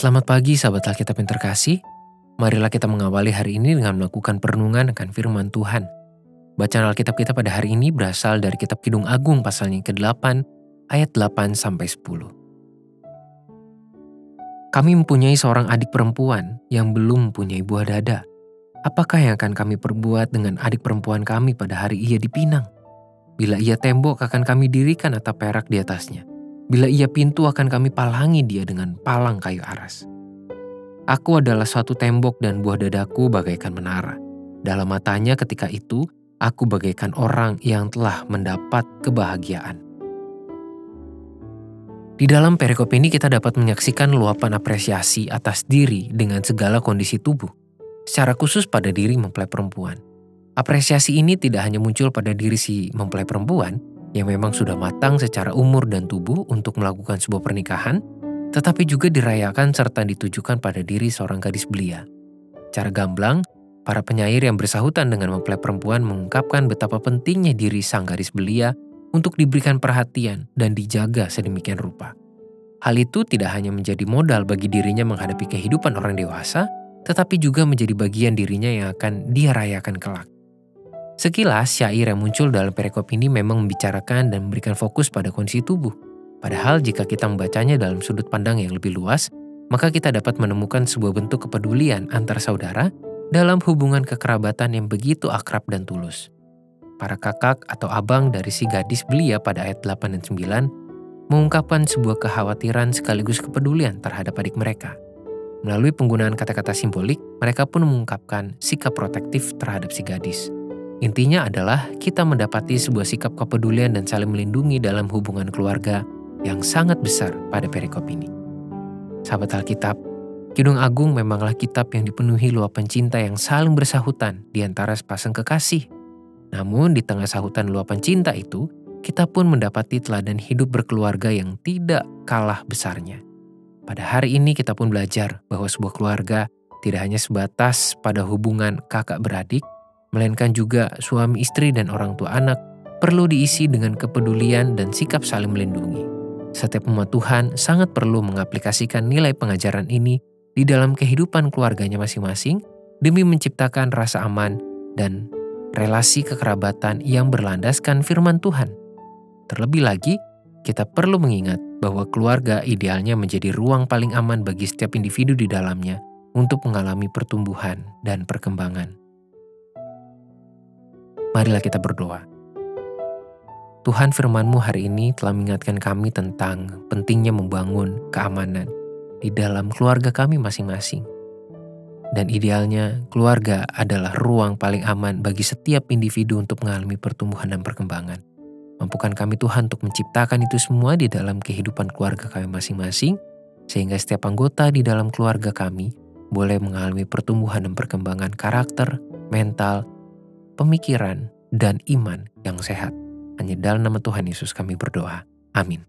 Selamat pagi sahabat Alkitab yang terkasih. Marilah kita mengawali hari ini dengan melakukan perenungan akan firman Tuhan. Bacaan Alkitab kita pada hari ini berasal dari kitab Kidung Agung pasalnya ke-8 ayat 8 sampai 10. Kami mempunyai seorang adik perempuan yang belum mempunyai buah dada. Apakah yang akan kami perbuat dengan adik perempuan kami pada hari ia dipinang? Bila ia tembok akan kami dirikan atap perak di atasnya. Bila ia pintu akan kami palangi dia dengan palang kayu aras. Aku adalah suatu tembok dan buah dadaku bagaikan menara. Dalam matanya ketika itu, aku bagaikan orang yang telah mendapat kebahagiaan. Di dalam perikop ini kita dapat menyaksikan luapan apresiasi atas diri dengan segala kondisi tubuh, secara khusus pada diri mempelai perempuan. Apresiasi ini tidak hanya muncul pada diri si mempelai perempuan, yang memang sudah matang secara umur dan tubuh untuk melakukan sebuah pernikahan, tetapi juga dirayakan serta ditujukan pada diri seorang gadis belia. Cara gamblang, para penyair yang bersahutan dengan mempelai perempuan mengungkapkan betapa pentingnya diri sang gadis belia untuk diberikan perhatian dan dijaga sedemikian rupa. Hal itu tidak hanya menjadi modal bagi dirinya menghadapi kehidupan orang dewasa, tetapi juga menjadi bagian dirinya yang akan dia rayakan kelak. Sekilas, syair yang muncul dalam perikop ini memang membicarakan dan memberikan fokus pada kondisi tubuh. Padahal jika kita membacanya dalam sudut pandang yang lebih luas, maka kita dapat menemukan sebuah bentuk kepedulian antar saudara dalam hubungan kekerabatan yang begitu akrab dan tulus. Para kakak atau abang dari si gadis belia pada ayat 8 dan 9 mengungkapkan sebuah kekhawatiran sekaligus kepedulian terhadap adik mereka. Melalui penggunaan kata-kata simbolik, mereka pun mengungkapkan sikap protektif terhadap si gadis. Intinya adalah kita mendapati sebuah sikap kepedulian dan saling melindungi dalam hubungan keluarga yang sangat besar pada perikop ini. Sahabat Alkitab, Kidung Agung memanglah kitab yang dipenuhi luapan cinta yang saling bersahutan di antara sepasang kekasih. Namun di tengah sahutan luapan cinta itu, kita pun mendapati teladan hidup berkeluarga yang tidak kalah besarnya. Pada hari ini kita pun belajar bahwa sebuah keluarga tidak hanya sebatas pada hubungan kakak beradik, melainkan juga suami istri dan orang tua anak perlu diisi dengan kepedulian dan sikap saling melindungi. Setiap umat Tuhan sangat perlu mengaplikasikan nilai pengajaran ini di dalam kehidupan keluarganya masing-masing demi menciptakan rasa aman dan relasi kekerabatan yang berlandaskan firman Tuhan. Terlebih lagi, kita perlu mengingat bahwa keluarga idealnya menjadi ruang paling aman bagi setiap individu di dalamnya untuk mengalami pertumbuhan dan perkembangan. Marilah kita berdoa. Tuhan firman-Mu hari ini telah mengingatkan kami tentang pentingnya membangun keamanan di dalam keluarga kami masing-masing. Dan idealnya, keluarga adalah ruang paling aman bagi setiap individu untuk mengalami pertumbuhan dan perkembangan. Mampukan kami Tuhan untuk menciptakan itu semua di dalam kehidupan keluarga kami masing-masing, sehingga setiap anggota di dalam keluarga kami boleh mengalami pertumbuhan dan perkembangan karakter, mental, pemikiran, dan iman yang sehat. Hanya dalam nama Tuhan Yesus kami berdoa. Amin.